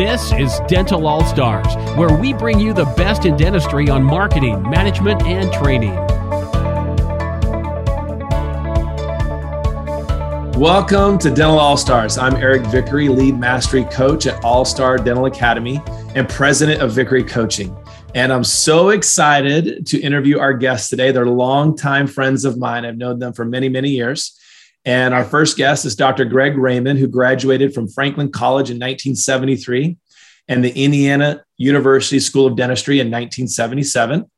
This is Dental All Stars, where we bring you the best in dentistry on marketing, management, and training. Welcome to Dental All Stars. I'm Eric Vickery, lead mastery coach at All Star Dental Academy and president of Vickery Coaching. And I'm so excited to interview our guests today. They're longtime friends of mine. I've known them for many, many years. And our first guest is Dr. Greg Raymond, who graduated from Franklin College in 1973 and the Indiana University School of Dentistry in 1977.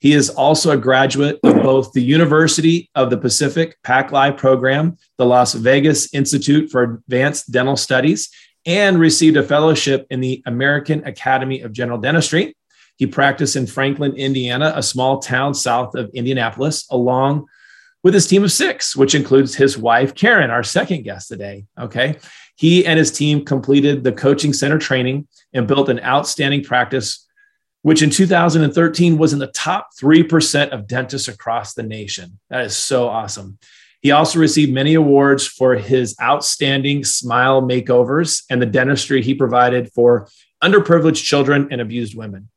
He is also a graduate of both the University of the Pacific PacLive program, the Las Vegas Institute for Advanced Dental Studies, and received a fellowship in the American Academy of General Dentistry. He practiced in Franklin, Indiana, a small town south of Indianapolis, along with his team of six, which includes his wife, Karen, our second guest today. Okay. He and his team completed the coaching center training and built an outstanding practice which in 2013 was in the top 3% of dentists across the nation. That is so awesome. He also received many awards for his outstanding smile makeovers and the dentistry he provided for underprivileged children and abused women.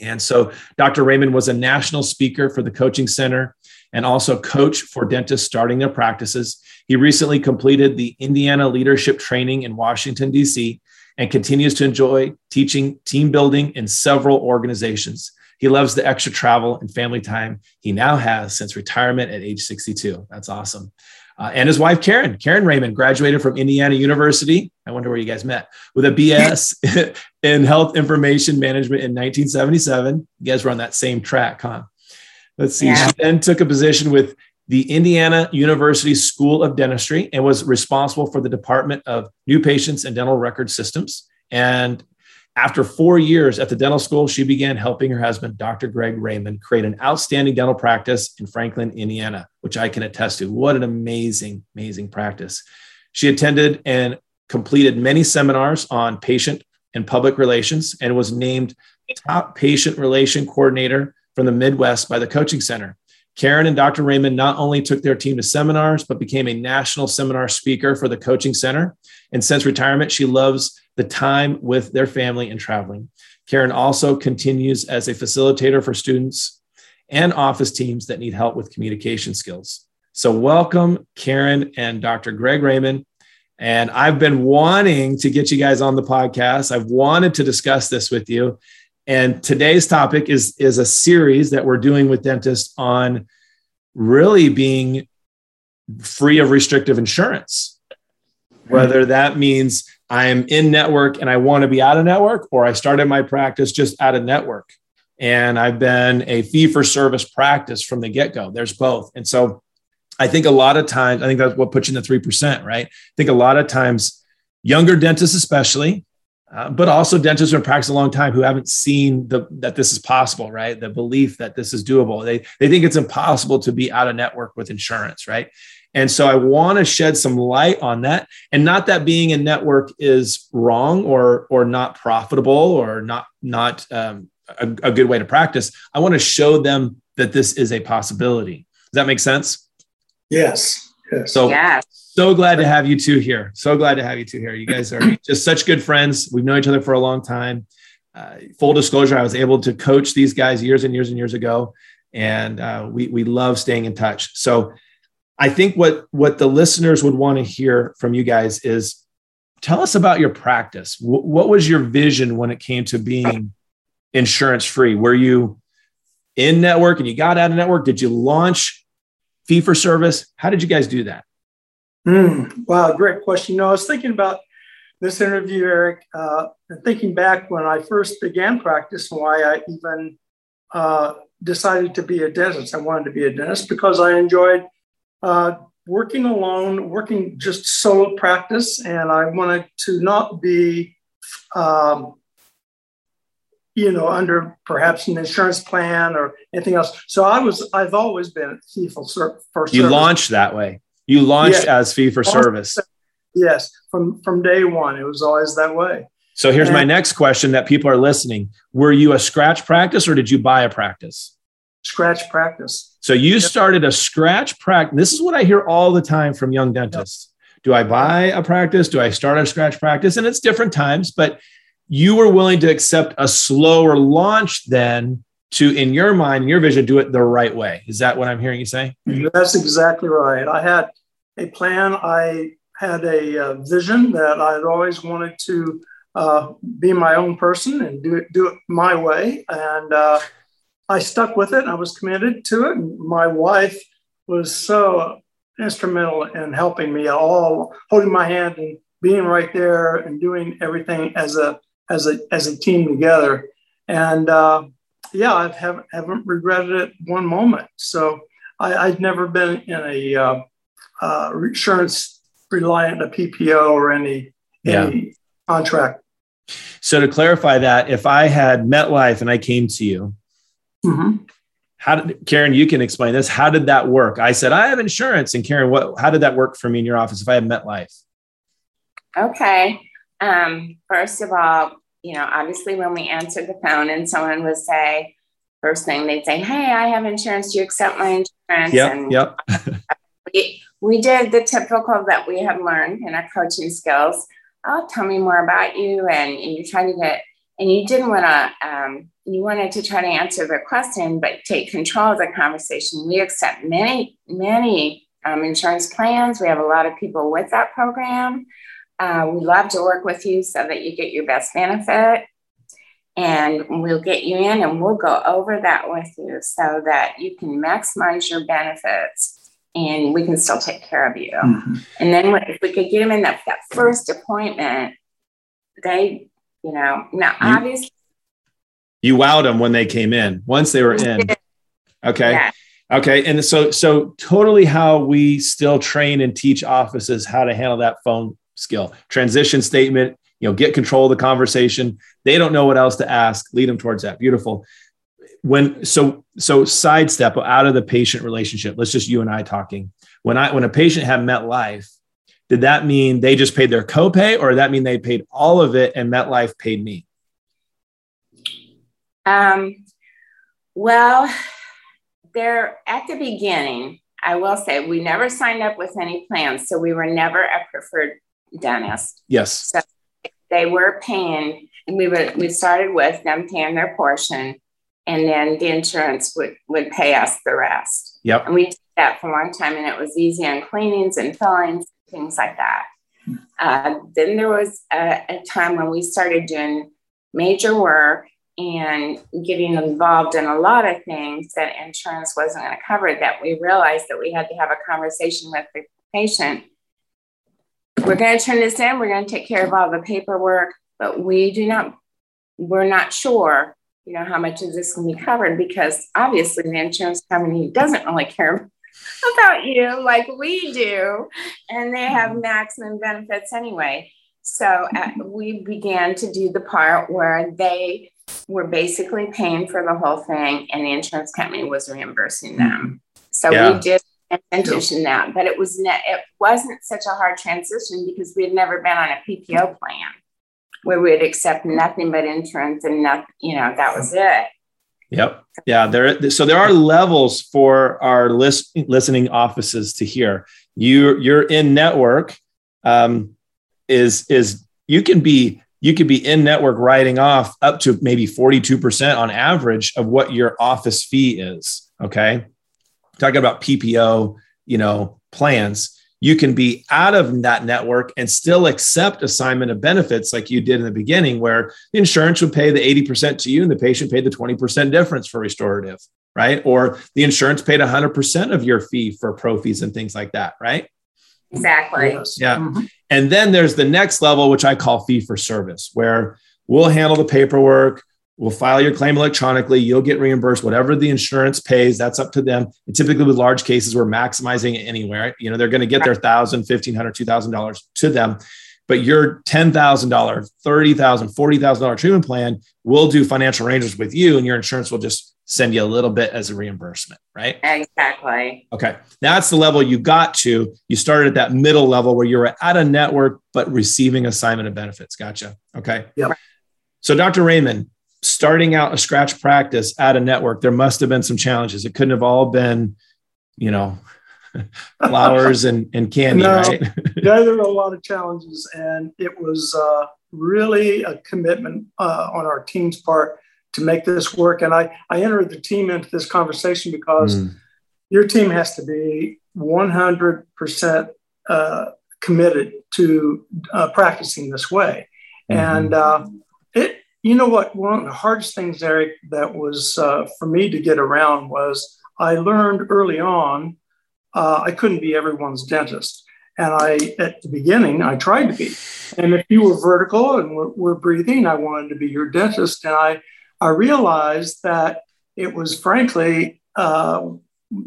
And so Dr. Raymond was a national speaker for the coaching center and also coach for dentists starting their practices. He recently completed the Indiana Leadership Training in Washington, D.C., and continues to enjoy teaching team building in several organizations. He loves the extra travel and family time he now has since retirement at age 62. That's awesome. Uh, and his wife, Karen. Karen Raymond graduated from Indiana University. I wonder where you guys met with a BS in health information management in 1977. You guys were on that same track, huh? Let's see. Yeah. She then took a position with the Indiana University School of Dentistry and was responsible for the Department of New Patients and Dental Record Systems. And after four years at the dental school, she began helping her husband, Dr. Greg Raymond, create an outstanding dental practice in Franklin, Indiana, which I can attest to. What an amazing, amazing practice. She attended and completed many seminars on patient and public relations and was named top patient relation coordinator from the Midwest by the Coaching Center. Karen and Dr. Raymond not only took their team to seminars, but became a national seminar speaker for the Coaching Center. And since retirement, she loves the time with their family and traveling. Karen also continues as a facilitator for students and office teams that need help with communication skills. So, welcome, Karen and Dr. Greg Raymond. And I've been wanting to get you guys on the podcast. I've wanted to discuss this with you. And today's topic is, is a series that we're doing with dentists on really being free of restrictive insurance. Hmm. Whether that means I'm in network and I want to be out of network, or I started my practice just out of network. And I've been a fee for service practice from the get go. There's both. And so I think a lot of times, I think that's what puts you in the 3%, right? I think a lot of times, younger dentists, especially, uh, but also dentists who have practiced a long time who haven't seen the, that this is possible, right? The belief that this is doable. They, they think it's impossible to be out of network with insurance, right? And so I want to shed some light on that. And not that being in network is wrong or, or not profitable or not, not um, a, a good way to practice. I want to show them that this is a possibility. Does that make sense? Yes. yes. So yes so glad to have you two here. So glad to have you two here. You guys are just such good friends. We've known each other for a long time. Uh, full disclosure, I was able to coach these guys years and years and years ago, and uh, we we love staying in touch. So, I think what what the listeners would want to hear from you guys is tell us about your practice. W- what was your vision when it came to being insurance free? Were you in network and you got out of network? Did you launch fee for service? How did you guys do that? Mm, wow, great question. You know, I was thinking about this interview, Eric, uh, and thinking back when I first began practice and why I even uh, decided to be a dentist. I wanted to be a dentist because I enjoyed uh, working alone, working just solo practice, and I wanted to not be, um, you know, under perhaps an insurance plan or anything else. So I was, I've always been a fee for service. You launched that way. You launched as fee for service. Yes, from from day one, it was always that way. So here's and, my next question that people are listening. Were you a scratch practice or did you buy a practice? Scratch practice. So you yep. started a scratch practice. This is what I hear all the time from young dentists. do I buy a practice? Do I start a scratch practice? And it's different times, but you were willing to accept a slower launch then to, in your mind, in your vision, do it the right way. Is that what I'm hearing you say? That's exactly right. I had a plan. I had a uh, vision that I'd always wanted to uh, be my own person and do it, do it my way. And uh, I stuck with it. I was committed to it. And my wife was so instrumental in helping me all, holding my hand and being right there and doing everything as a as a as a team together. And uh, yeah, I haven't haven't regretted it one moment. So I, would never been in a uh, uh, insurance reliant a PPO or any yeah. any contract. So to clarify that, if I had MetLife and I came to you, mm-hmm. how did Karen? You can explain this. How did that work? I said I have insurance, and Karen, what? How did that work for me in your office if I had MetLife? Okay. Um, first of all, you know, obviously when we answered the phone and someone would say, first thing they'd say, Hey, I have insurance. Do you accept my insurance? Yep, and yep. we, we did the typical that we have learned in our coaching skills. Oh, tell me more about you. And, and you try to get, and you didn't want to, um, you wanted to try to answer the question, but take control of the conversation. We accept many, many um, insurance plans. We have a lot of people with that program. Uh, we love to work with you so that you get your best benefit. And we'll get you in and we'll go over that with you so that you can maximize your benefits and we can still take care of you. Mm-hmm. And then if we could get them in that, that first appointment, they, you know, now you, obviously. You wowed them when they came in, once they were in. Okay. Yeah. Okay. And so, so totally how we still train and teach offices how to handle that phone skill. Transition statement, you know, get control of the conversation. They don't know what else to ask. Lead them towards that. Beautiful. When so so sidestep out of the patient relationship. Let's just you and I talking. When I when a patient had MetLife, did that mean they just paid their copay, or that mean they paid all of it and MetLife paid me? Um, well, they're at the beginning. I will say we never signed up with any plans, so we were never a preferred dentist. Yes. So they were paying, and we would we started with them paying their portion, and then the insurance would would pay us the rest. Yep. And we did that for a long time, and it was easy on cleanings and fillings, things like that. Uh, then there was a, a time when we started doing major work and getting involved in a lot of things that insurance wasn't going to cover that we realized that we had to have a conversation with the patient we're going to turn this in. We're going to take care of all the paperwork, but we do not, we're not sure, you know, how much of this can be covered because obviously the insurance company doesn't really care about you like we do. And they have maximum benefits anyway. So uh, we began to do the part where they were basically paying for the whole thing and the insurance company was reimbursing them. So yeah. we did transition that, but it was ne- it wasn't such a hard transition because we had never been on a PPO plan where we'd accept nothing but insurance and nothing, you know, that was it. Yep. Yeah. There. So there are levels for our list, listening offices to hear. You you're in network. Um, is is you can be you could be in network writing off up to maybe 42% on average of what your office fee is. Okay talking about PPO, you know, plans, you can be out of that network and still accept assignment of benefits like you did in the beginning, where the insurance would pay the 80% to you and the patient paid the 20% difference for restorative, right? Or the insurance paid 100% of your fee for prophies and things like that, right? Exactly. Yes. Yeah. Mm-hmm. And then there's the next level, which I call fee for service, where we'll handle the paperwork, We'll file your claim electronically. You'll get reimbursed whatever the insurance pays. That's up to them. And typically, with large cases, we're maximizing it anywhere. You know, they're going to get their thousand, fifteen hundred, two thousand dollars to them. But your ten thousand dollar, thirty thousand, forty thousand dollar treatment plan, will do financial arrangements with you, and your insurance will just send you a little bit as a reimbursement, right? Exactly. Okay. That's the level you got to. You started at that middle level where you were at a network, but receiving assignment of benefits. Gotcha. Okay. Yeah. So, Dr. Raymond, starting out a scratch practice at a network, there must have been some challenges. It couldn't have all been, you know, flowers and, and candy, no, right? yeah, there were a lot of challenges, and it was uh, really a commitment uh, on our team's part to make this work. And I, I entered the team into this conversation because mm. your team has to be 100% uh, committed to uh, practicing this way. Mm-hmm. And uh, it, you know what, one of the hardest things, Eric, that was uh, for me to get around was I learned early on uh, I couldn't be everyone's dentist. And I, at the beginning, I tried to be. And if you were vertical and were, were breathing, I wanted to be your dentist. And I, I realized that it was frankly, uh,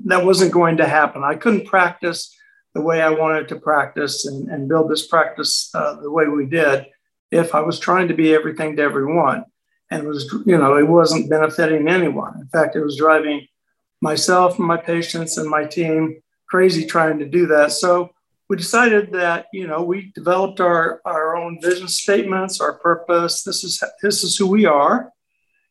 that wasn't going to happen. I couldn't practice the way I wanted to practice and, and build this practice uh, the way we did if I was trying to be everything to everyone. And it was, you know, it wasn't benefiting anyone. In fact, it was driving myself and my patients and my team crazy trying to do that. So we decided that, you know, we developed our, our own vision statements, our purpose. This is this is who we are.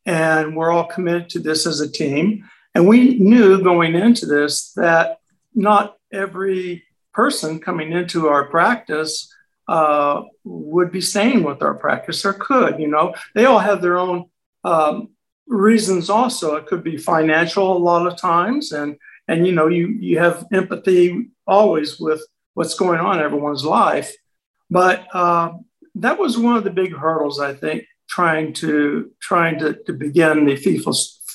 And we're all committed to this as a team. And we knew going into this that not every person coming into our practice uh, would be staying with our practice or could, you know, they all have their own um, reasons also. It could be financial a lot of times. And, and, you know, you, you have empathy always with what's going on in everyone's life. But uh, that was one of the big hurdles, I think, trying to trying to, to begin the fee for,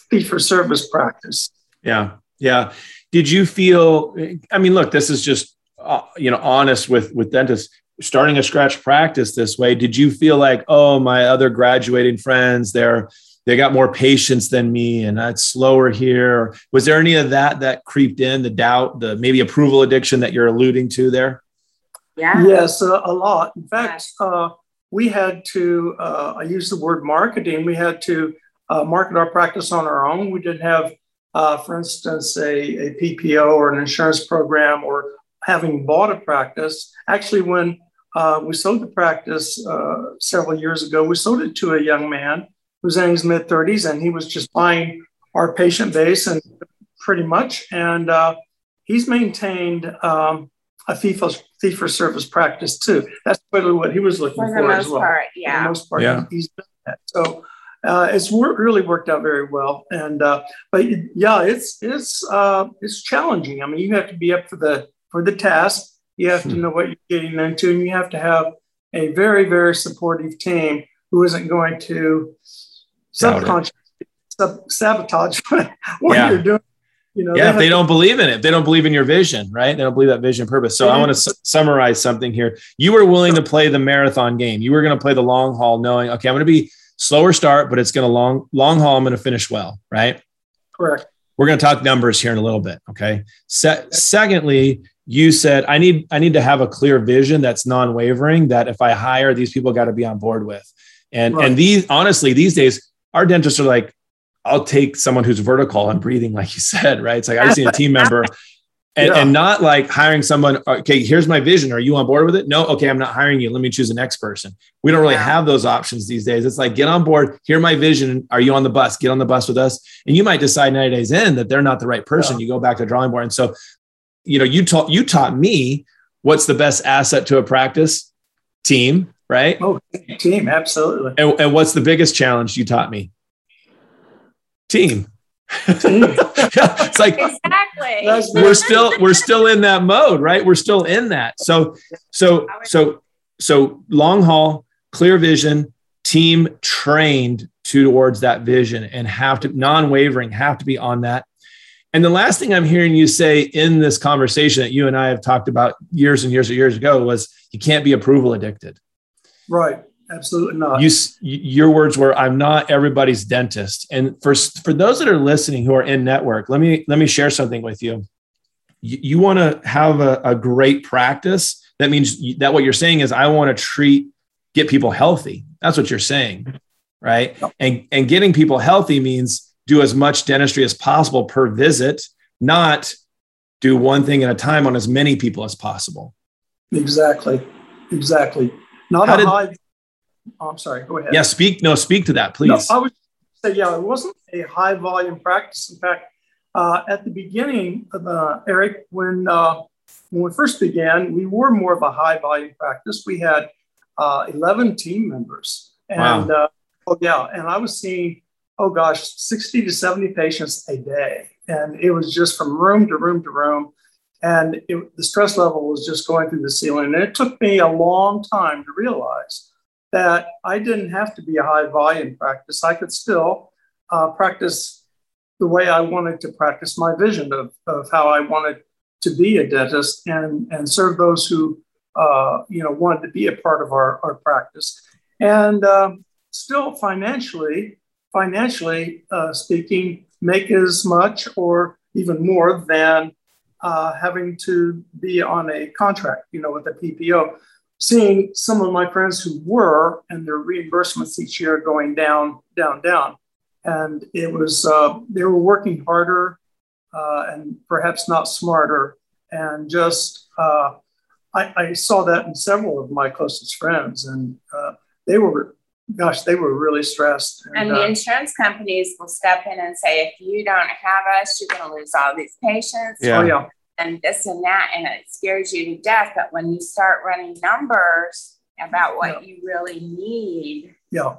fee for service practice. Yeah. Yeah. Did you feel, I mean, look, this is just, uh, you know, honest with, with dentists starting a scratch practice this way, did you feel like, oh, my other graduating friends, they're they got more patience than me and that's slower here? Was there any of that that creeped in, the doubt, the maybe approval addiction that you're alluding to there? Yeah. Yes, uh, a lot. In fact, uh, we had to, uh, I use the word marketing, we had to uh, market our practice on our own. We didn't have, uh, for instance, a, a PPO or an insurance program or having bought a practice. Actually, when uh, we sold the practice uh, several years ago. We sold it to a young man who's in his mid 30s, and he was just buying our patient base and pretty much. And uh, he's maintained um, a fee for, fee for service practice too. That's really what he was looking for, for as well. Part, yeah. For the most part, yeah. he's done that. So. Uh, it's wor- really worked out very well, and uh, but yeah, it's it's uh, it's challenging. I mean, you have to be up for the for the task, you have to hmm. know what you're getting into, and you have to have a very, very supportive team who isn't going to subconsciously sub- sabotage what yeah. you're doing. You know, yeah, they if they don't believe in it, they don't believe in your vision, right? They don't believe that vision purpose. So I want to su- summarize something here. You were willing to play the marathon game. You were going to play the long haul, knowing, okay, I'm going to be slower start, but it's going to long long haul. I'm going to finish well, right? Correct. We're going to talk numbers here in a little bit. Okay. Se- secondly, you said i need i need to have a clear vision that's non-wavering that if i hire these people got to be on board with. And right. and these honestly these days our dentists are like i'll take someone who's vertical and breathing like you said right? It's like i see a team member. And, yeah. and not like hiring someone okay here's my vision. Are you on board with it? No okay i'm not hiring you. Let me choose the next person. We don't really yeah. have those options these days. It's like get on board. Hear my vision. Are you on the bus? Get on the bus with us. And you might decide 90 days in that they're not the right person. Yeah. you go back to the drawing board. And so you know, you taught you taught me what's the best asset to a practice team, right? Oh, team, absolutely. And, and what's the biggest challenge you taught me? Team. team. it's like exactly. We're still we're still in that mode, right? We're still in that. So so so so long haul, clear vision, team trained towards that vision and have to non-wavering have to be on that and the last thing I'm hearing you say in this conversation that you and I have talked about years and years and years ago was you can't be approval addicted. Right. Absolutely not. You, your words were, "I'm not everybody's dentist." And for for those that are listening who are in network, let me let me share something with you. You, you want to have a, a great practice. That means that what you're saying is, I want to treat, get people healthy. That's what you're saying, right? And and getting people healthy means do as much dentistry as possible per visit, not do one thing at a time on as many people as possible. Exactly. Exactly. Not How a did, high. Oh, I'm sorry. Go ahead. Yeah. Speak. No. Speak to that, please. No, I would say, yeah, it wasn't a high volume practice. In fact, uh, at the beginning, uh, Eric, when uh, when we first began, we were more of a high volume practice. We had uh, 11 team members, and wow. Uh, oh yeah, and I was seeing, oh gosh, 60 to 70 patients a day, and it was just from room to room to room, and it, the stress level was just going through the ceiling. And it took me a long time to realize that I didn't have to be a high volume practice. I could still uh, practice the way I wanted to practice my vision of, of how I wanted to be a dentist and, and serve those who uh, you know wanted to be a part of our, our practice. And um, still financially, financially uh, speaking, make as much or even more than uh, having to be on a contract, you know, with a PPO. Seeing some of my friends who were and their reimbursements each year going down, down, down and it was uh, they were working harder uh, and perhaps not smarter and just uh, I, I, saw that in several of my closest friends and uh, they were gosh they were really stressed and, and the uh, insurance companies will step in and say if you don't have us you're going to lose all these patients yeah. Oh, yeah. and this and that and it scares you to death but when you start running numbers about what yeah. you really need yeah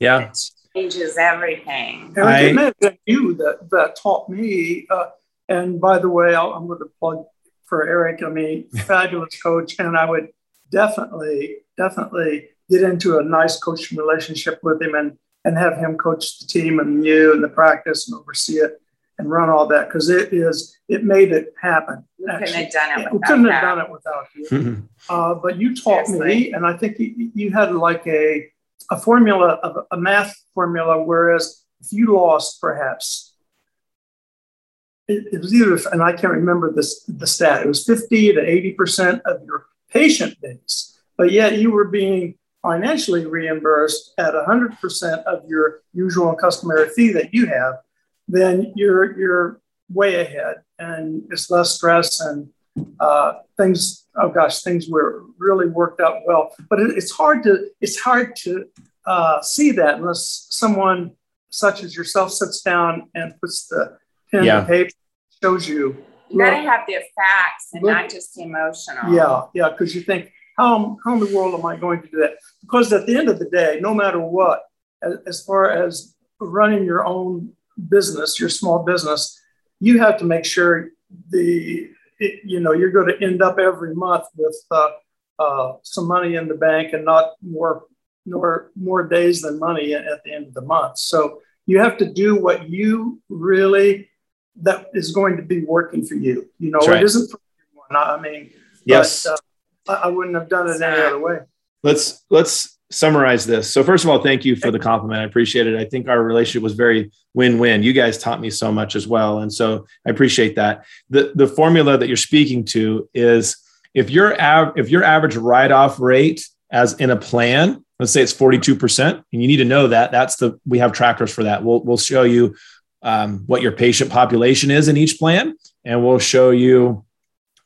yeah changes everything. And I, admit that you that, that taught me. Uh, and by the way, i am going to plug for Eric. I mean, fabulous coach, and I would definitely, definitely get into a nice coaching relationship with him and and have him coach the team and you and the practice and oversee it and run all that because it is it made it happen. We couldn't have done it. We couldn't have done it without you. uh, but you taught Seriously. me, and I think you, you had like a a formula, a, a math formula, whereas if you lost perhaps, it, it, was either, and I can't remember this, the stat, it was 50 to 80% of your patient base, but yet you were being financially reimbursed at 100% of your usual and customary fee that you have, then you're, you're way ahead and it's less stress and uh, things oh gosh things were really worked out well. But it, it's hard to it's hard to uh, see that unless someone such as yourself sits down and puts the pen yeah. and paper shows you. You gotta have the facts and look, not just the emotional. Yeah yeah because you think how, how in the world am i going to do that because at the end of the day no matter what as, as far as running your own business your small business you have to make sure the it, you know you're going to end up every month with uh, uh, some money in the bank and not more nor more days than money at the end of the month. So you have to do what you really that is going to be working for you. You know, right. it isn't for everyone. I mean, yes, but, uh, I wouldn't have done it any other way. Let's let's summarize this. So first of all, thank you for the compliment. I appreciate it. I think our relationship was very win-win. You guys taught me so much as well, and so I appreciate that. the The formula that you're speaking to is if your av- if your average write-off rate as in a plan, let's say it's 42%, and you need to know that. That's the we have trackers for that. We'll we'll show you um, what your patient population is in each plan, and we'll show you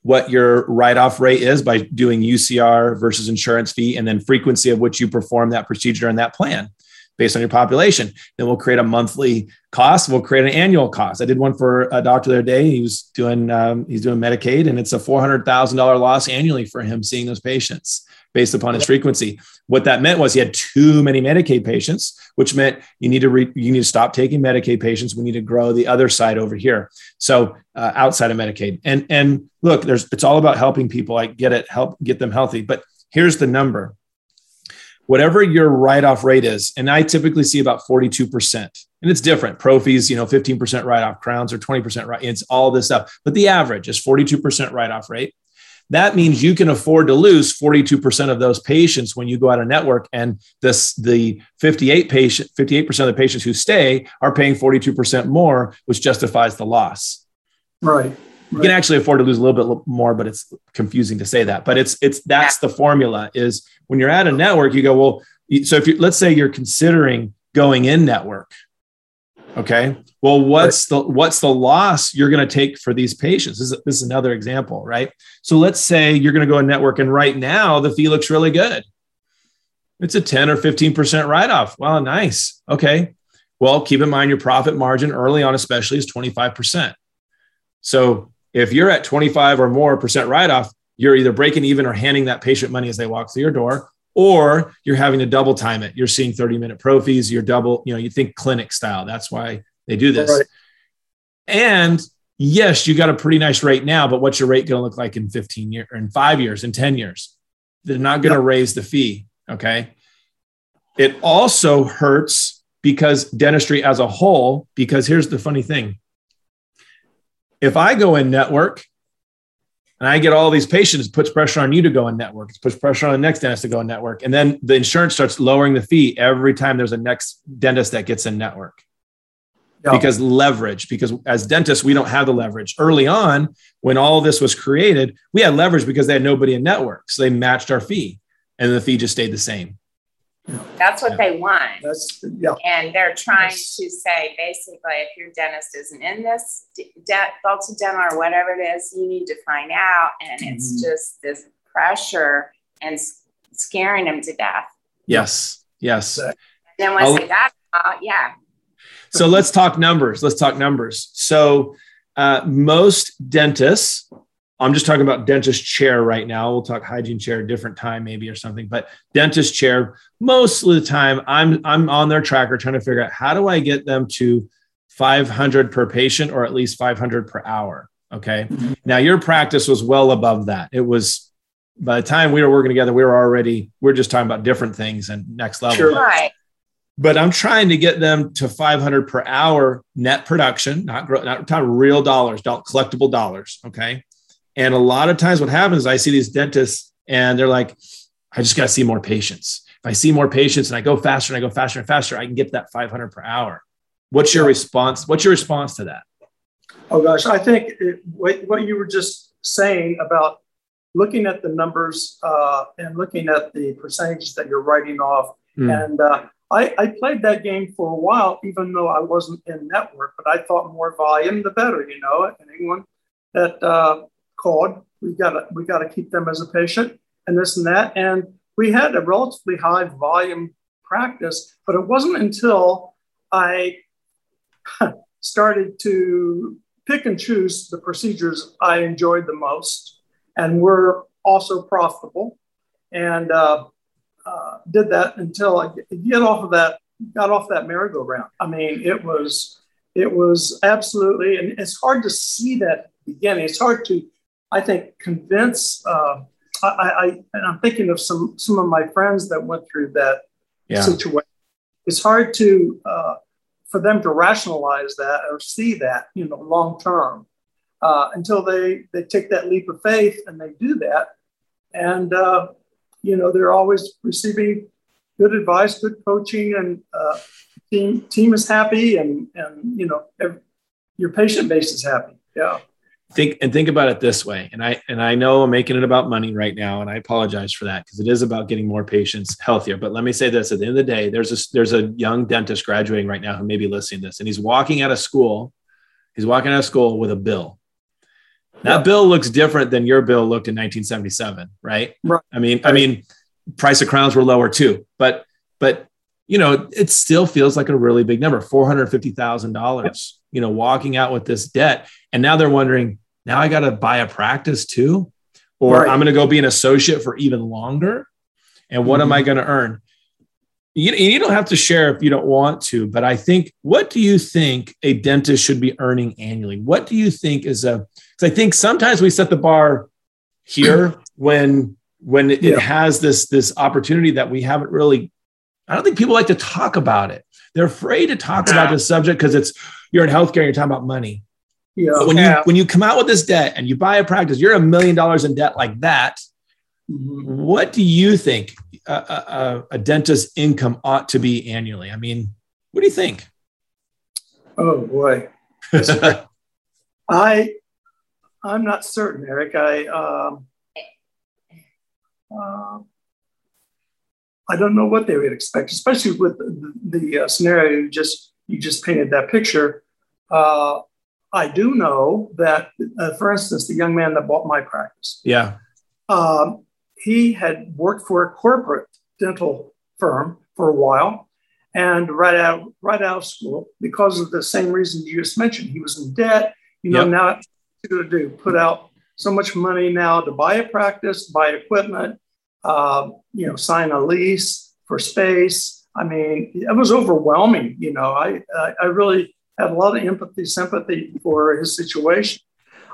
what your write-off rate is by doing UCR versus insurance fee, and then frequency of which you perform that procedure in that plan based on your population. Then we'll create a monthly cost. We'll create an annual cost. I did one for a doctor the other day. He was doing um, he's doing Medicaid, and it's a four hundred thousand dollar loss annually for him seeing those patients based upon his frequency. What that meant was he had too many Medicaid patients, which meant you need to re, you need to stop taking Medicaid patients. We need to grow the other side over here. So uh, outside of Medicaid, and and look, there's it's all about helping people. I get it, help get them healthy. But here's the number: whatever your write-off rate is, and I typically see about 42%. And it's different. Prophies, you know, 15% write-off, crowns are 20% write. It's all this stuff. But the average is 42% write-off rate that means you can afford to lose 42% of those patients when you go out of network and this the 58 patient 58% of the patients who stay are paying 42% more which justifies the loss. Right, you can actually afford to lose a little bit more but it's confusing to say that but it's it's that's the formula is when you're at a network you go well so if you let's say you're considering going in network Okay. Well, what's the what's the loss you're going to take for these patients? This is, this is another example, right? So let's say you're going to go a network, and right now the fee looks really good. It's a 10 or 15% write-off. Well, nice. Okay. Well, keep in mind your profit margin early on, especially, is 25%. So if you're at 25 or more percent write off, you're either breaking even or handing that patient money as they walk through your door, or you're having to double time it. You're seeing 30 minute prophies, you're double, you know, you think clinic style. That's why they do this. Right. And yes, you got a pretty nice rate now, but what's your rate going to look like in 15 years, in five years, in 10 years? They're not going to yep. raise the fee. Okay. It also hurts because dentistry as a whole, because here's the funny thing. If I go in network and I get all these patients, it puts pressure on you to go in network. It puts pressure on the next dentist to go in network. And then the insurance starts lowering the fee every time there's a next dentist that gets in network. Because leverage, because as dentists, we don't have the leverage. Early on, when all this was created, we had leverage because they had nobody in network. So they matched our fee and the fee just stayed the same. That's what yeah. they want. That's yeah. And they're trying to say basically, if your dentist isn't in this de- Delta Dental or whatever it is, you need to find out. And mm-hmm. it's just this pressure and scaring them to death. Yes. Yes. And then once I'll, they got, uh, yeah. So let's talk numbers. Let's talk numbers. So uh, most dentists I'm just talking about dentist chair right now. We'll talk hygiene chair a different time, maybe or something. But dentist chair, most of the time, I'm I'm on their tracker trying to figure out how do I get them to 500 per patient or at least 500 per hour. Okay. Mm-hmm. Now your practice was well above that. It was by the time we were working together, we were already we're just talking about different things and next level. Sure. Right. But I'm trying to get them to 500 per hour net production, not not, not real dollars, collectible dollars. Okay and a lot of times, what happens is I see these dentists and they're like, I just got to see more patients. If I see more patients and I go faster and I go faster and faster, I can get that 500 per hour. What's your response? What's your response to that? Oh gosh, I think it, what you were just saying about looking at the numbers uh, and looking at the percentages that you're writing off, mm. and uh, I, I, played that game for a while, even though I wasn't in network. But I thought more volume, the better, you know. And anyone that uh, We got to we got to keep them as a patient and this and that. And we had a relatively high volume practice, but it wasn't until I started to pick and choose the procedures I enjoyed the most and were also profitable, and uh, uh, did that until I get off of that got off that merry-go-round. I mean, it was it was absolutely, and it's hard to see that beginning. It's hard to I think, convince. Uh, I, I, and I'm thinking of some some of my friends that went through that yeah. situation. It's hard to uh, for them to rationalize that or see that, you know, long term, uh, until they they take that leap of faith and they do that, and uh, you know they're always receiving good advice, good coaching, and uh, team team is happy, and and you know every, your patient base is happy. Yeah think and think about it this way and i and i know i'm making it about money right now and i apologize for that because it is about getting more patients healthier. But let me say this at the end of the day there's a there's a young dentist graduating right now who may be listening to this and he's walking out of school he's walking out of school with a bill. That bill looks different than your bill looked in 1977 right, right. i mean i mean price of crowns were lower too but but you know it still feels like a really big number $450000 you know walking out with this debt and now they're wondering, now I got to buy a practice too, or right. I'm going to go be an associate for even longer. And what mm-hmm. am I mm-hmm. going to earn? You, you don't have to share if you don't want to, but I think, what do you think a dentist should be earning annually? What do you think is a, because I think sometimes we set the bar here when when it, yeah. it has this this opportunity that we haven't really I don't think people like to talk about it. They're afraid to talk about this subject because it's you're in healthcare and you're talking about money. Yeah. when you when you come out with this debt and you buy a practice, you're a million dollars in debt like that. Mm-hmm. What do you think a, a, a dentist's income ought to be annually? I mean, what do you think? Oh boy, I I'm not certain, Eric. I um, uh, I don't know what they would expect, especially with the, the uh, scenario you just you just painted that picture. Uh, I do know that, uh, for instance, the young man that bought my practice. Yeah. Um, he had worked for a corporate dental firm for a while, And right out, right out of school, because of the same reason you just mentioned, he was in debt. You know, yep. now to do? Put out so much money now to buy a practice, buy equipment, uh, you know, sign a lease for space. I mean, it was overwhelming. You know, I I, I really had a lot of empathy, sympathy for his situation,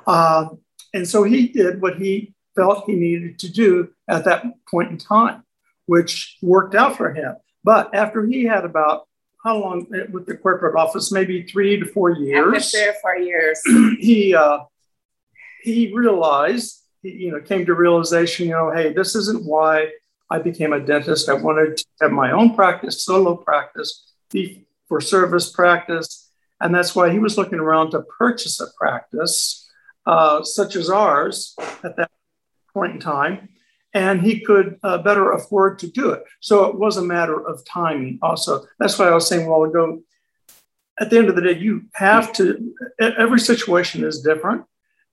uh, and so he did what he felt he needed to do at that point in time, which worked out for him. But after he had about how long with the corporate office, maybe three to four years. After three or four years, he uh, he realized, you know, came to realization, you know, hey, this isn't why I became a dentist. I wanted to have my own practice, solo practice, fee for service practice, and that's why he was looking around to purchase a practice uh, such as ours at that point in time and he could uh, better afford to do it. So it was a matter of timing also. That's why I was saying a while ago, at the end of the day, you have to, every situation is different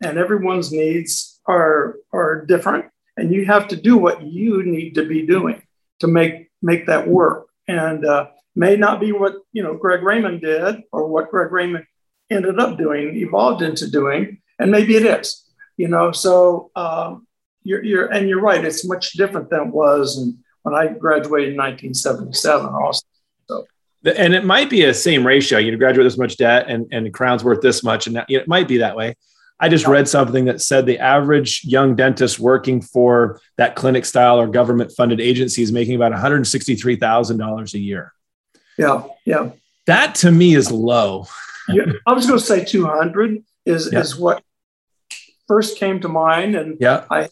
and everyone's needs are, are different. And you have to do what you need to be doing to make, make that work. And uh, may not be what, you know, Greg Raymond did or what Greg Raymond ended up doing, evolved into doing. And maybe it is, you know, so um, you're, you're and you're right. It's much different than it was and when I graduated in 1977. Also, so. And it might be a same ratio. You graduate this much debt, and and crown's worth this much, and that, you know, it might be that way. I just read something that said the average young dentist working for that clinic style or government funded agency is making about $163,000 a year. Yeah. Yeah. That to me is low. yeah, I was going to say 200 is, yeah. is what first came to mind. And yeah. I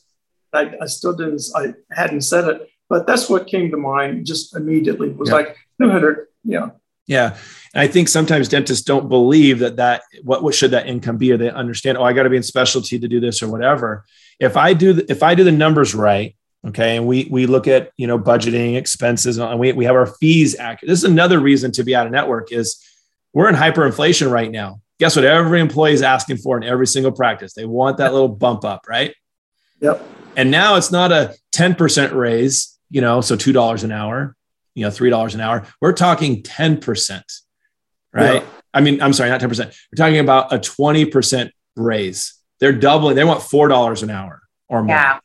I, I still didn't, I hadn't said it, but that's what came to mind just immediately was yeah. like 200. Yeah. Yeah. And I think sometimes dentists don't believe that that what, what should that income be, or they understand, oh, I got to be in specialty to do this or whatever. If I do, the, if I do the numbers right, okay, and we we look at you know budgeting expenses and we we have our fees accurate. This is another reason to be out of network is we're in hyperinflation right now. Guess what? Every employee is asking for in every single practice. They want that little bump up, right? Yep. And now it's not a 10% raise, you know, so $2 an hour, you know, $3 an hour. We're talking 10%, right? Yeah. I mean, I'm sorry, not 10%. We're talking about a 20% raise. They're doubling, they want $4 an hour or more. Yeah.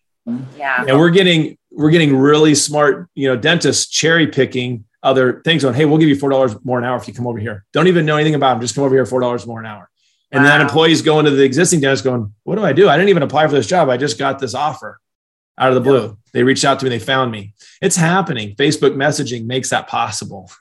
Yeah. And we're getting, we're getting really smart, you know, dentists cherry picking other things on, hey, we'll give you $4 more an hour if you come over here. Don't even know anything about them. Just come over here, $4 more an hour. And wow. then employees going to the existing dentist going, what do I do? I didn't even apply for this job. I just got this offer out of the blue. Yep. They reached out to me, they found me. It's happening. Facebook messaging makes that possible.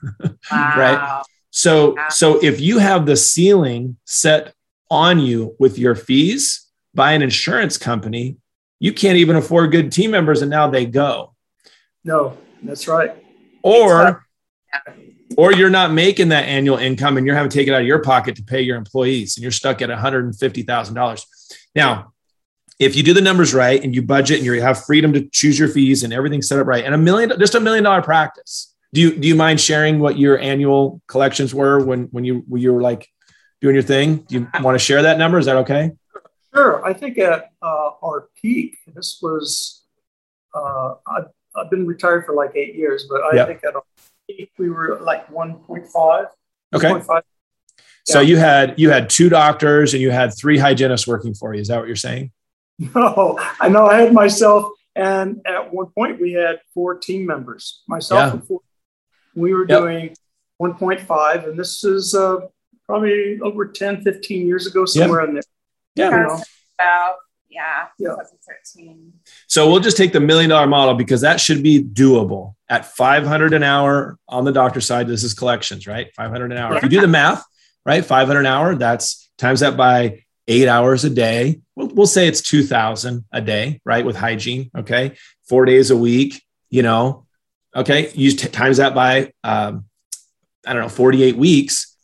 Wow. right? So wow. so if you have the ceiling set on you with your fees by an insurance company, you can't even afford good team members and now they go. No, that's right. Or or you're not making that annual income and you're having to take it out of your pocket to pay your employees and you're stuck at $150,000. Now, if you do the numbers right and you budget and you have freedom to choose your fees and everything's set up right and a million just a million dollar practice do you do you mind sharing what your annual collections were when when you when you were like doing your thing do you want to share that number is that okay sure i think at uh, our peak this was uh, I've, I've been retired for like eight years but i yep. think at our peak we were like 1.5 okay 1.5 so you had you had two doctors and you had three hygienists working for you. Is that what you're saying? No, I know I had myself, and at one point we had four team members, myself yeah. and four. We were yep. doing 1.5, and this is uh, probably over 10, 15 years ago, somewhere yep. in there. Yeah. You know? About, yeah, yeah. 2013. So we'll just take the million dollar model because that should be doable at 500 an hour on the doctor side. This is collections, right? 500 an hour. Yeah. If you do the math, right? 500 an hour, that's times that by eight hours a day. We'll, we'll say it's 2000 a day, right? With hygiene. Okay. Four days a week, you know, okay. Use t- times that by, um, I don't know, 48 weeks.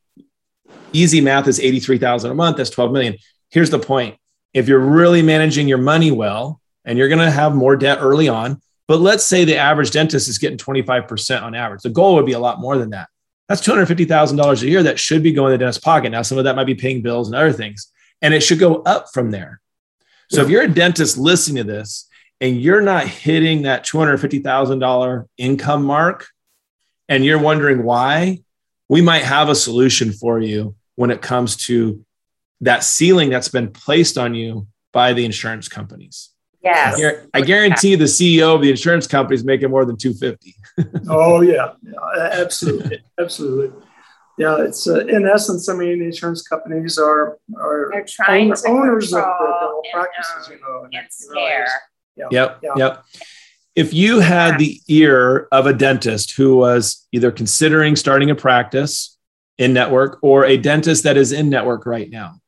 Easy math is 83,000 a month. That's 12 million. Here's the point. If you're really managing your money well, and you're going to have more debt early on, but let's say the average dentist is getting 25% on average. The goal would be a lot more than that. That's $250,000 a year that should be going to the dentist's pocket. Now, some of that might be paying bills and other things and it should go up from there. So if you're a dentist listening to this and you're not hitting that $250,000 income mark, and you're wondering why, we might have a solution for you when it comes to that ceiling that's been placed on you by the insurance companies. Yes. I guarantee the CEO of the insurance company is making more than 250. oh yeah, yeah absolutely. absolutely. Yeah, it's uh, in essence. I mean, insurance companies are are They're trying to owners of the control dental and, practices. um, You know, and it really scare. Yeah. Yep. Yeah. Yep. If you had the ear of a dentist who was either considering starting a practice in network or a dentist that is in network right now,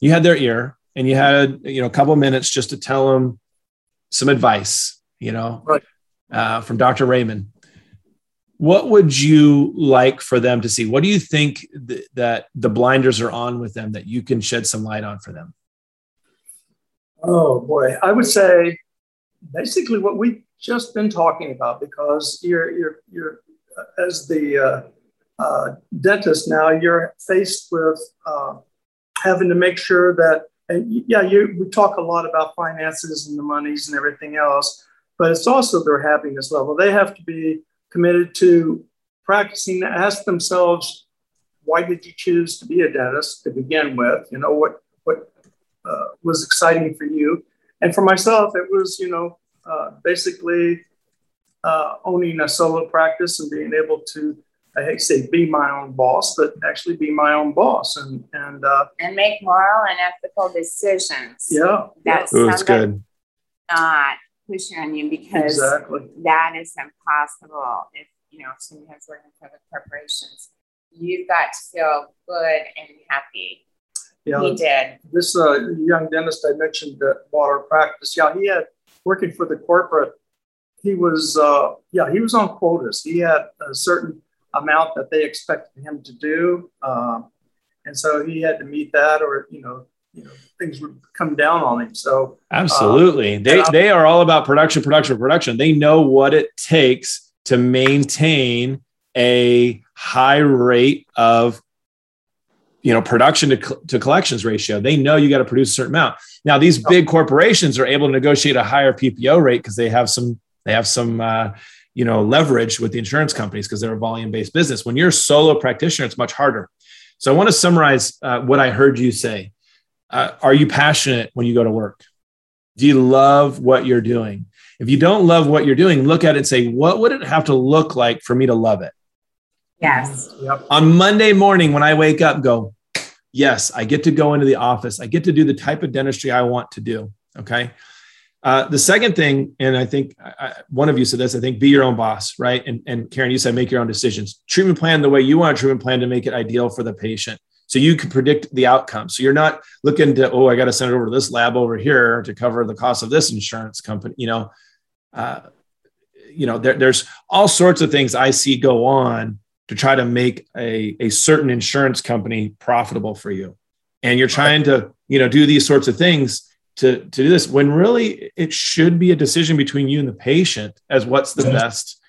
you had their ear and you had you know a couple of minutes just to tell them some advice, you know, Right. uh, from Dr. Raymond. What would you like for them to see? What do you think th- that the blinders are on with them that you can shed some light on for them? Oh boy, I would say basically what we've just been talking about because you're you're you're uh, as the uh, uh, dentist now you're faced with uh, having to make sure that and yeah you we talk a lot about finances and the monies and everything else, but it's also their happiness level. They have to be committed to practicing to ask themselves why did you choose to be a dentist to begin with? You know what what uh, was exciting for you. And for myself, it was, you know, uh, basically uh, owning a solo practice and being able to, I hate to say be my own boss, but actually be my own boss. And, and uh, and make moral and ethical decisions. yeah, That's Ooh, it's good. not pushing on you because exactly. that is impossible if you know if someone has working for the corporations. You've got to feel good and happy. Yeah. He did. This uh, young dentist I mentioned that bought our practice, yeah, he had working for the corporate. He was, uh, yeah, he was on quotas. He had a certain amount that they expected him to do, um, and so he had to meet that, or you know, you know, things would come down on him. So Absolutely. they I- they are all about production, production, production. They know what it takes to maintain a high rate of you know production to, to collections ratio. They know you got to produce a certain amount. Now these big corporations are able to negotiate a higher PPO rate because they have some they have some uh, you know leverage with the insurance companies because they're a volume based business. When you're a solo practitioner, it's much harder. So I want to summarize uh, what I heard you say. Uh, are you passionate when you go to work? Do you love what you're doing? If you don't love what you're doing, look at it and say, what would it have to look like for me to love it? Yes. Yep. On Monday morning, when I wake up, go, yes, I get to go into the office. I get to do the type of dentistry I want to do. Okay. Uh, the second thing, and I think I, one of you said this, I think be your own boss, right? And, and Karen, you said make your own decisions. Treatment plan the way you want a treatment plan to make it ideal for the patient. So you can predict the outcome. So you're not looking to, oh, I got to send it over to this lab over here to cover the cost of this insurance company. You know, uh, you know, there, there's all sorts of things I see go on to try to make a, a certain insurance company profitable for you. And you're trying to, you know, do these sorts of things to, to do this when really it should be a decision between you and the patient as what's the best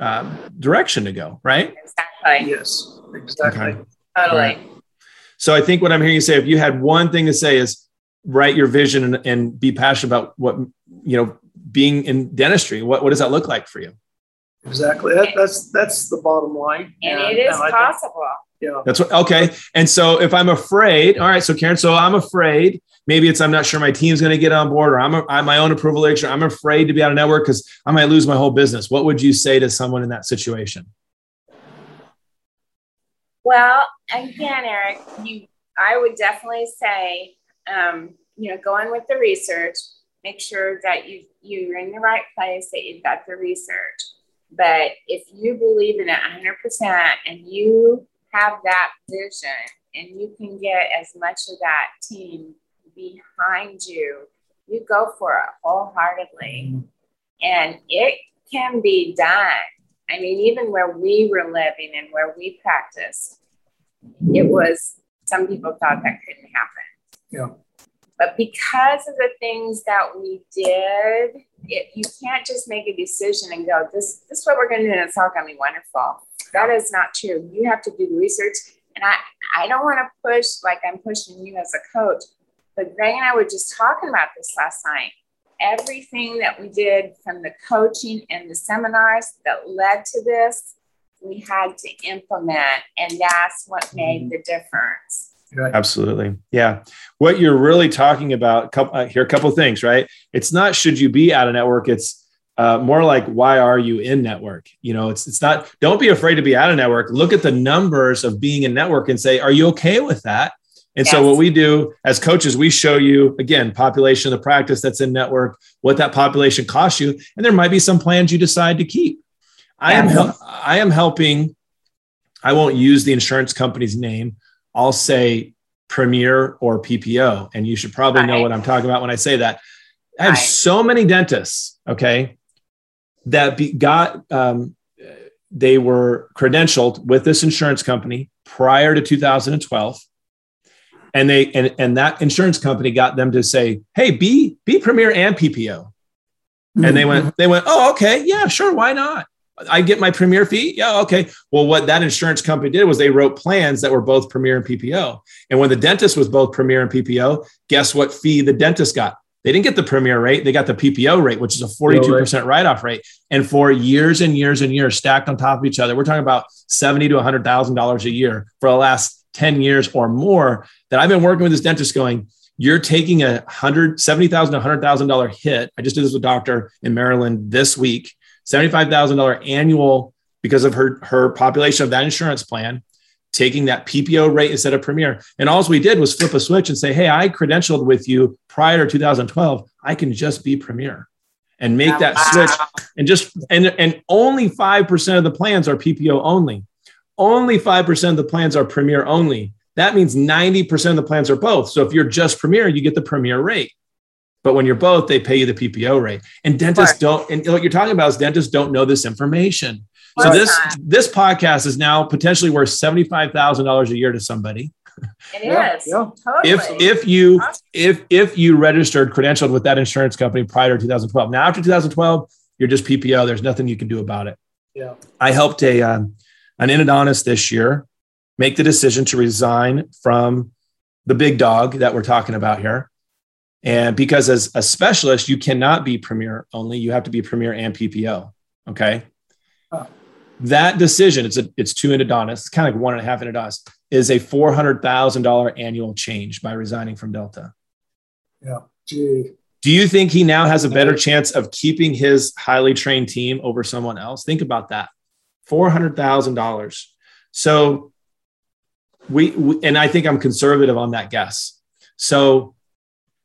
um, direction to go, right? Exactly. Yes. Exactly. Okay. Totally. Right. So I think what I'm hearing you say, if you had one thing to say is write your vision and, and be passionate about what, you know, being in dentistry, what, what does that look like for you? Exactly. That, that's that's the bottom line. And it is I think- possible. yeah. That's what, okay. And so if I'm afraid, all right, so Karen, so I'm afraid, maybe it's I'm not sure my team's going to get on board or I'm, a, I'm my own approval agent. I'm afraid to be out of network because I might lose my whole business. What would you say to someone in that situation? Well, again, Eric, you, I would definitely say, um, you know, go on with the research. Make sure that you you're in the right place, that you've got the research. But if you believe in it 100% and you have that vision and you can get as much of that team behind you, you go for it wholeheartedly. Mm-hmm. And it can be done. I mean, even where we were living and where we practiced, it was, some people thought that couldn't happen. Yeah. But because of the things that we did, it, you can't just make a decision and go, this, this is what we're going to do, and it's all going to be wonderful. That is not true. You have to do the research. And I, I don't want to push like I'm pushing you as a coach, but Greg and I were just talking about this last night. Everything that we did from the coaching and the seminars that led to this we had to implement, and that's what made mm-hmm. the difference. Absolutely. Yeah. What you're really talking about, couple, uh, here, a couple of things, right? It's not should you be out of network. It's uh, more like why are you in network? You know, it's it's not. Don't be afraid to be out of network. Look at the numbers of being in network and say, are you okay with that? And yes. so what we do as coaches, we show you again population of the practice that's in network, what that population costs you, and there might be some plans you decide to keep. I am hel- I am helping. I won't use the insurance company's name. I'll say Premier or PPO, and you should probably know what I'm talking about when I say that. I have so many dentists, okay, that be, got um, they were credentialed with this insurance company prior to 2012 and they and, and that insurance company got them to say hey be be premier and ppo and they went they went oh okay. Yeah sure. Why not i get my premier fee? Yeah okay. Well what that insurance company did was they wrote plans that were both premier and ppo and when the dentist was both premier and ppo guess what fee the dentist got? They didn't get the premier rate they got the ppo rate which is a 42% write-off rate. And for years and years and years stacked on top of each other we're talking about 70 to 100000 dollars a year for the last 10 years or more that I've been working with this dentist going, you're taking a hundred seventy thousand, one hundred thousand dollar hit. I just did this with a doctor in Maryland this week, seventy-five thousand dollar annual because of her her population of that insurance plan, taking that PPO rate instead of Premier. And all we did was flip a switch and say, hey, I credentialed with you prior to 2012. I can just be Premier and make that switch. And just and and only five percent of the plans are PPO only. Only 5% of the plans are premier only. That means 90% of the plans are both. So if you're just premier, you get the premier rate. But when you're both, they pay you the PPO rate. And dentists don't, and what you're talking about is dentists don't know this information. So this this podcast is now potentially worth $75,000 a year to somebody. It yeah, is. Yeah. Totally. If if you if if you registered credentialed with that insurance company prior to 2012. Now after 2012, you're just PPO. There's nothing you can do about it. Yeah. I helped a um, an endodontist this year make the decision to resign from the big dog that we're talking about here. And because as a specialist, you cannot be premier only, you have to be premier and PPO. Okay. Oh. That decision, it's a it's two endodontists, it's kind of like one and a half endodontists, is a four hundred thousand dollar annual change by resigning from Delta. Yeah. Gee. Do you think he now has a better chance of keeping his highly trained team over someone else? Think about that. $400,000. So we, we, and I think I'm conservative on that guess. So,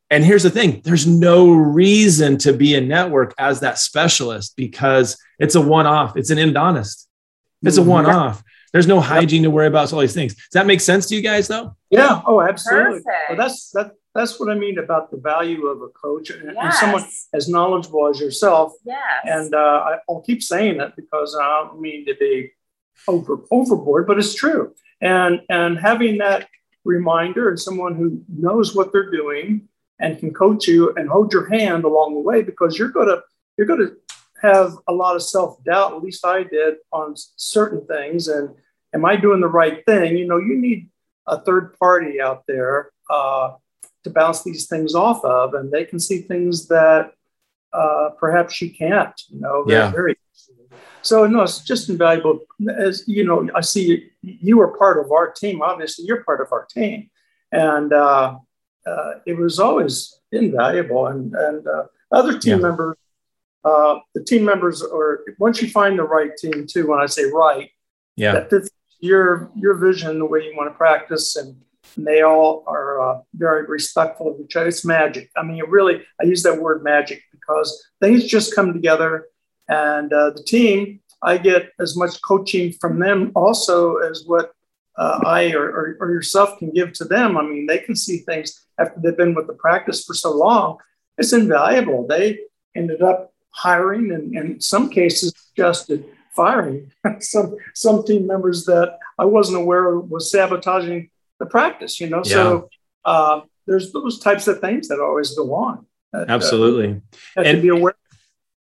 and here's the thing there's no reason to be a network as that specialist because it's a one off, it's an endodontist, it's a mm-hmm. one off. There's no hygiene to worry about. So all these things. Does that make sense to you guys, though? Yeah. Oh, absolutely. Well, that's that that's what I mean about the value of a coach and, yes. and someone as knowledgeable as yourself. Yes. And uh, I, will keep saying that because I don't mean to be over overboard, but it's true. And and having that reminder and someone who knows what they're doing and can coach you and hold your hand along the way because you're gonna you're gonna have a lot of self doubt. At least I did on certain things. And am I doing the right thing? You know, you need a third party out there. Uh, to bounce these things off of, and they can see things that uh, perhaps you can't. You know, yeah. Very, so no, it's just invaluable. As you know, I see you are part of our team. Obviously, you're part of our team, and uh, uh, it was always invaluable. And and uh, other team yeah. members, uh, the team members, or once you find the right team too. When I say right, yeah, that fits your your vision, the way you want to practice, and and they all are uh, very respectful of each other. It's magic. I mean, it really, I use that word magic because things just come together. And uh, the team, I get as much coaching from them also as what uh, I or, or, or, yourself can give to them. I mean, they can see things after they've been with the practice for so long. It's invaluable. They ended up hiring and in some cases just firing some some team members that I wasn't aware was sabotaging the practice, you know. Yeah. So uh, there's those types of things that always go on. That, Absolutely, uh, and be aware.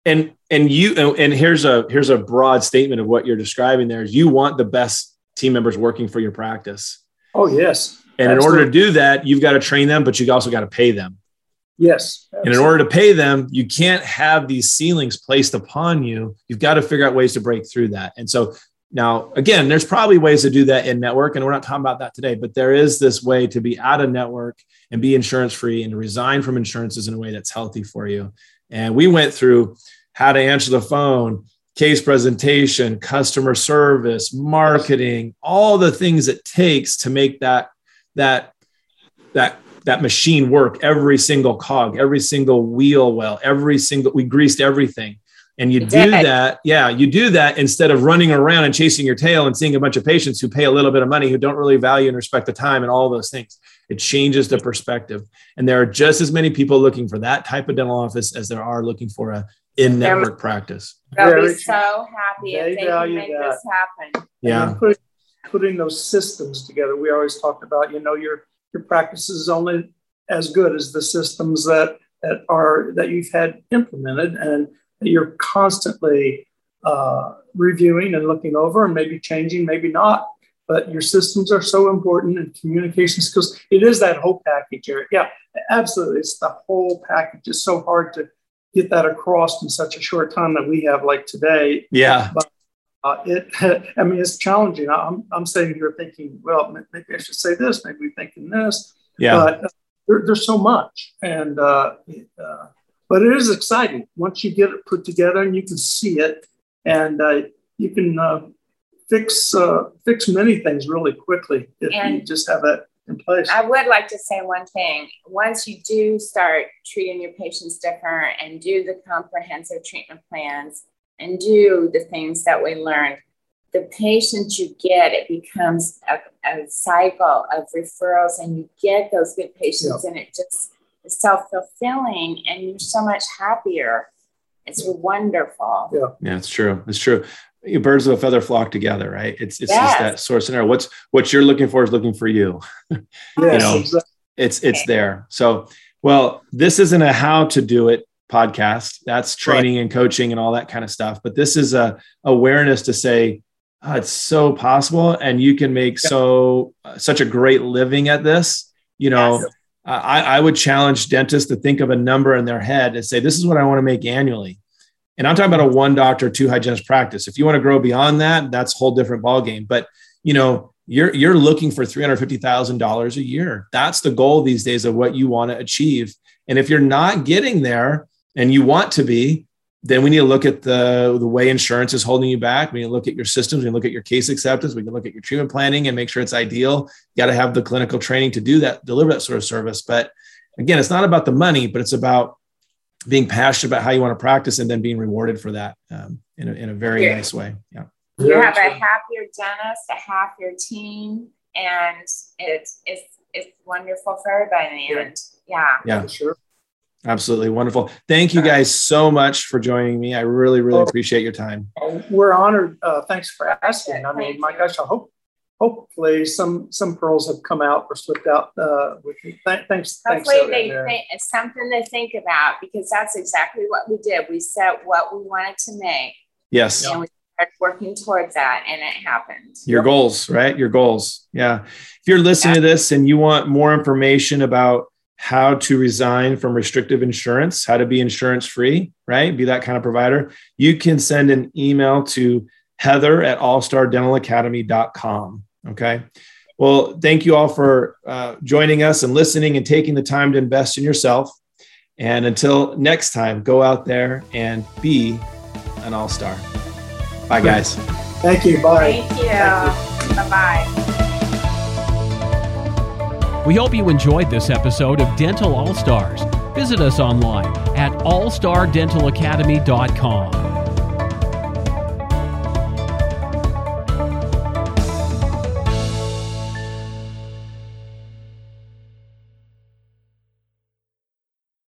And and you and here's a here's a broad statement of what you're describing. There is you want the best team members working for your practice. Oh yes. And Absolutely. in order to do that, you've got to train them, but you also got to pay them. Yes. Absolutely. And in order to pay them, you can't have these ceilings placed upon you. You've got to figure out ways to break through that. And so Now, again, there's probably ways to do that in network, and we're not talking about that today, but there is this way to be out of network and be insurance free and to resign from insurances in a way that's healthy for you. And we went through how to answer the phone, case presentation, customer service, marketing, all the things it takes to make that that that that machine work every single cog every single wheel well every single we greased everything and you do that, yeah, you do that instead of running around and chasing your tail and seeing a bunch of patients who pay a little bit of money who don't really value and respect the time and all those things. It changes the perspective. And there are just as many people looking for that type of dental office as there are looking for a in network practice. They'll be so happy they if they can make that. this happen. Yeah. Put, putting those systems together. We always talked about, you know, your your practice is only as good as the systems that that are that you've had implemented. And you're constantly uh, reviewing and looking over and maybe changing, maybe not. But your systems are so important and communication skills. It is that whole package, Eric. Yeah, absolutely. It's the whole package. It's so hard to get that across in such a short time that we have, like today. Yeah. But uh, it, I mean, it's challenging. I'm, I'm sitting here thinking, well, maybe I should say this, maybe thinking this. Yeah. But uh, there, there's so much. And uh, uh but it is exciting once you get it put together and you can see it, and uh, you can uh, fix uh, fix many things really quickly if and you just have that in place. I would like to say one thing: once you do start treating your patients different and do the comprehensive treatment plans and do the things that we learned, the patients you get, it becomes a, a cycle of referrals, and you get those good patients, yeah. and it just is self fulfilling and you're so much happier. It's wonderful. Yeah, yeah, it's true. It's true. Birds of a feather flock together, right? It's it's yes. just that source scenario. What's what you're looking for is looking for you. you know, exactly. it's it's there. So, well, this isn't a how to do it podcast. That's training right. and coaching and all that kind of stuff. But this is a awareness to say, oh, it's so possible, and you can make yeah. so uh, such a great living at this. You know, yes. I, I would challenge dentists to think of a number in their head and say, this is what I want to make annually. And I'm talking about a one doctor, two hygienist practice. If you want to grow beyond that, that's a whole different ballgame. But you know, you're you're looking for three hundred fifty thousand dollars a year. That's the goal these days of what you want to achieve. And if you're not getting there, and you want to be, then we need to look at the, the way insurance is holding you back. We need to look at your systems. We look at your case acceptance. We can look at your treatment planning and make sure it's ideal. You got to have the clinical training to do that, deliver that sort of service. But again, it's not about the money, but it's about being passionate about how you want to practice and then being rewarded for that um, in, a, in a very yeah. nice way. Yeah. You have a happier dentist, a happier team, and it's, it's, it's wonderful for everybody in the end. Yeah. Yeah. Sure. Absolutely wonderful. Thank you guys so much for joining me. I really, really oh, appreciate your time. We're honored. Uh, thanks for asking. I mean, my gosh, I hope hopefully some some pearls have come out or slipped out uh, with you. Th- thanks. Hopefully thanks they think it's something to think about because that's exactly what we did. We set what we wanted to make. Yes. And we started working towards that and it happened. Your yep. goals, right? Your goals. Yeah. If you're listening yeah. to this and you want more information about how to resign from restrictive insurance, how to be insurance free, right? Be that kind of provider, you can send an email to heather at allstardentalacademy.com. Okay. Well, thank you all for uh, joining us and listening and taking the time to invest in yourself. And until next time, go out there and be an all star. Bye, guys. Thank you. Bye. Thank you. you. Bye bye. We hope you enjoyed this episode of Dental All Stars. Visit us online at allstardentalacademy.com.